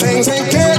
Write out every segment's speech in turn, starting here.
things ain't.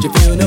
We can rise.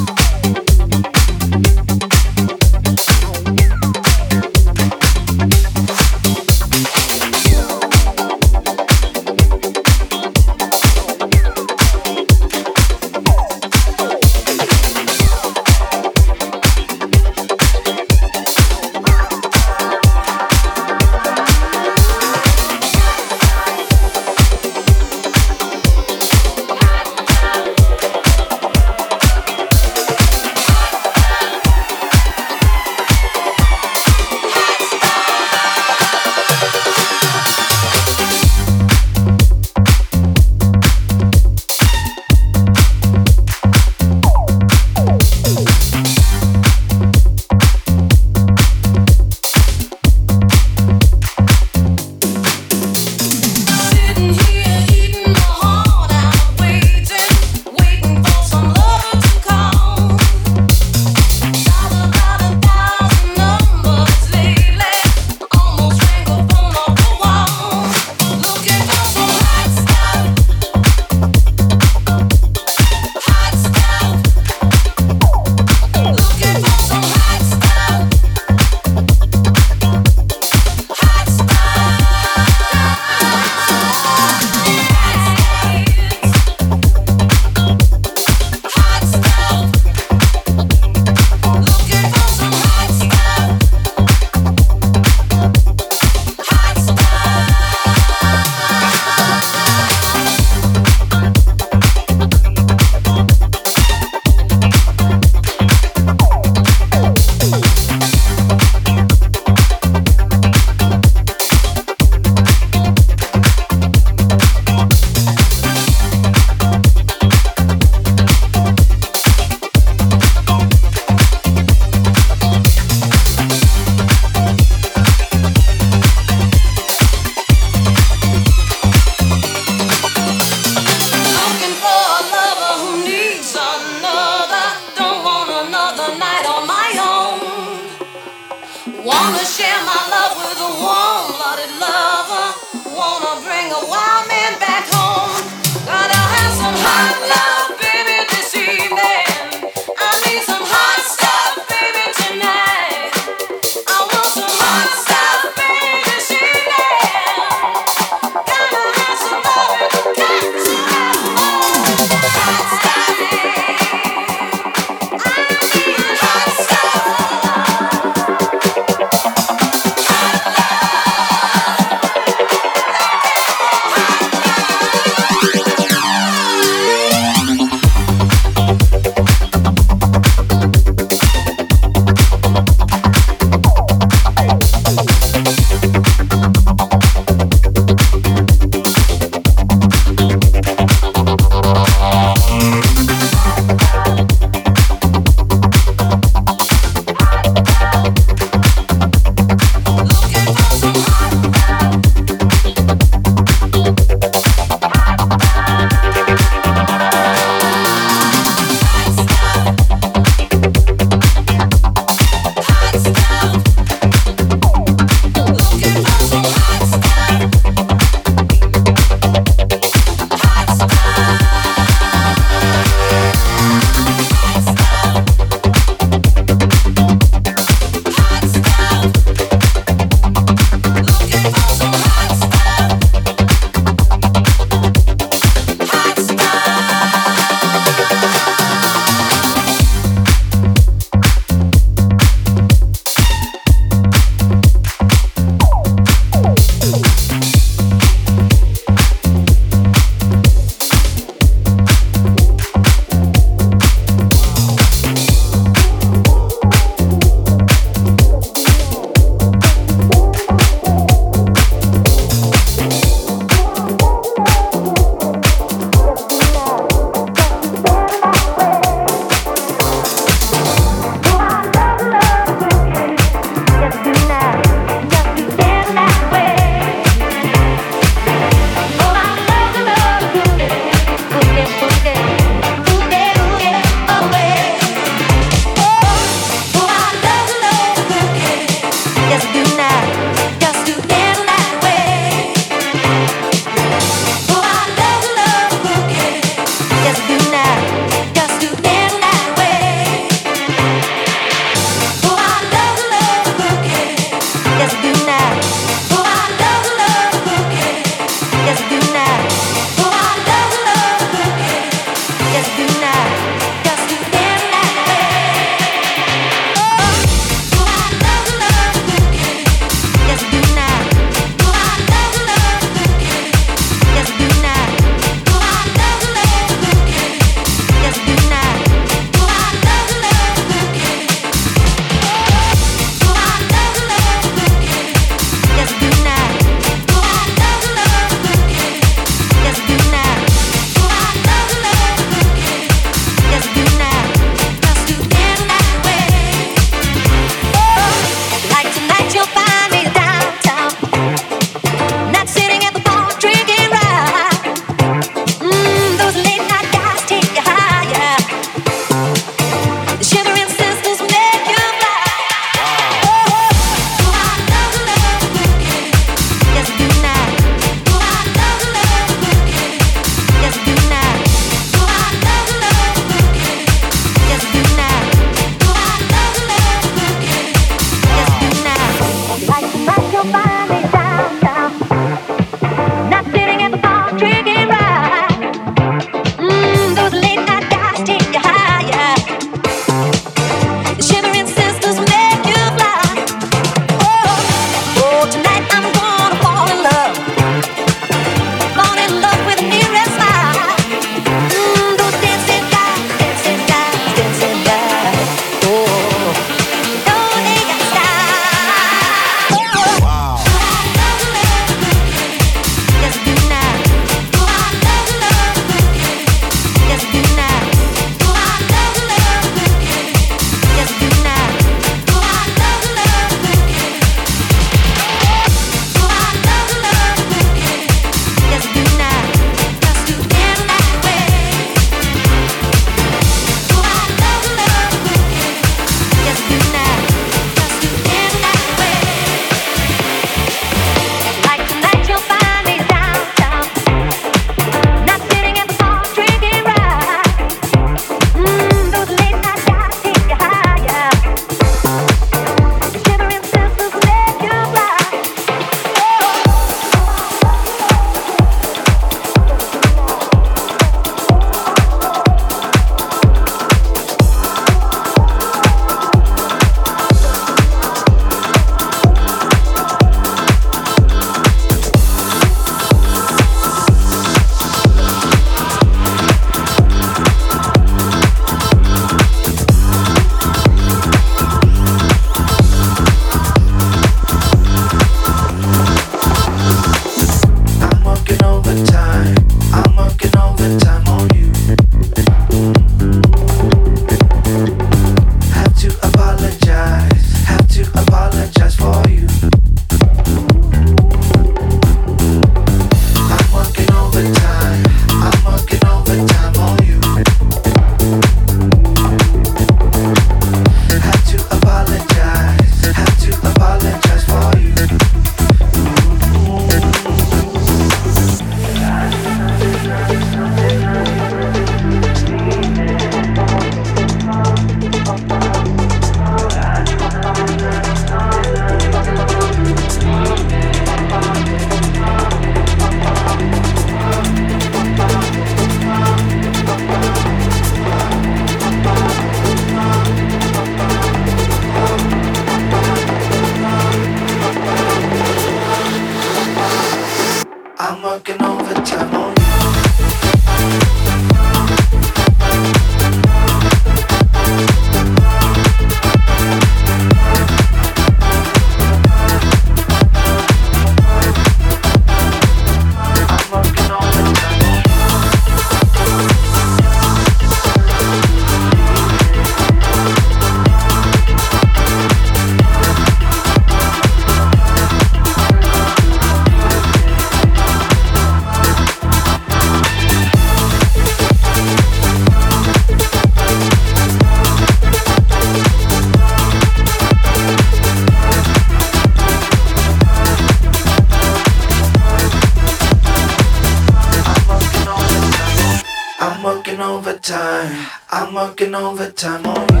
overtime. I'm working overtime on you.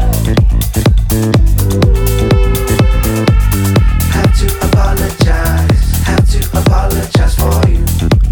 Have to apologize. Have to apologize for you.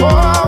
boy.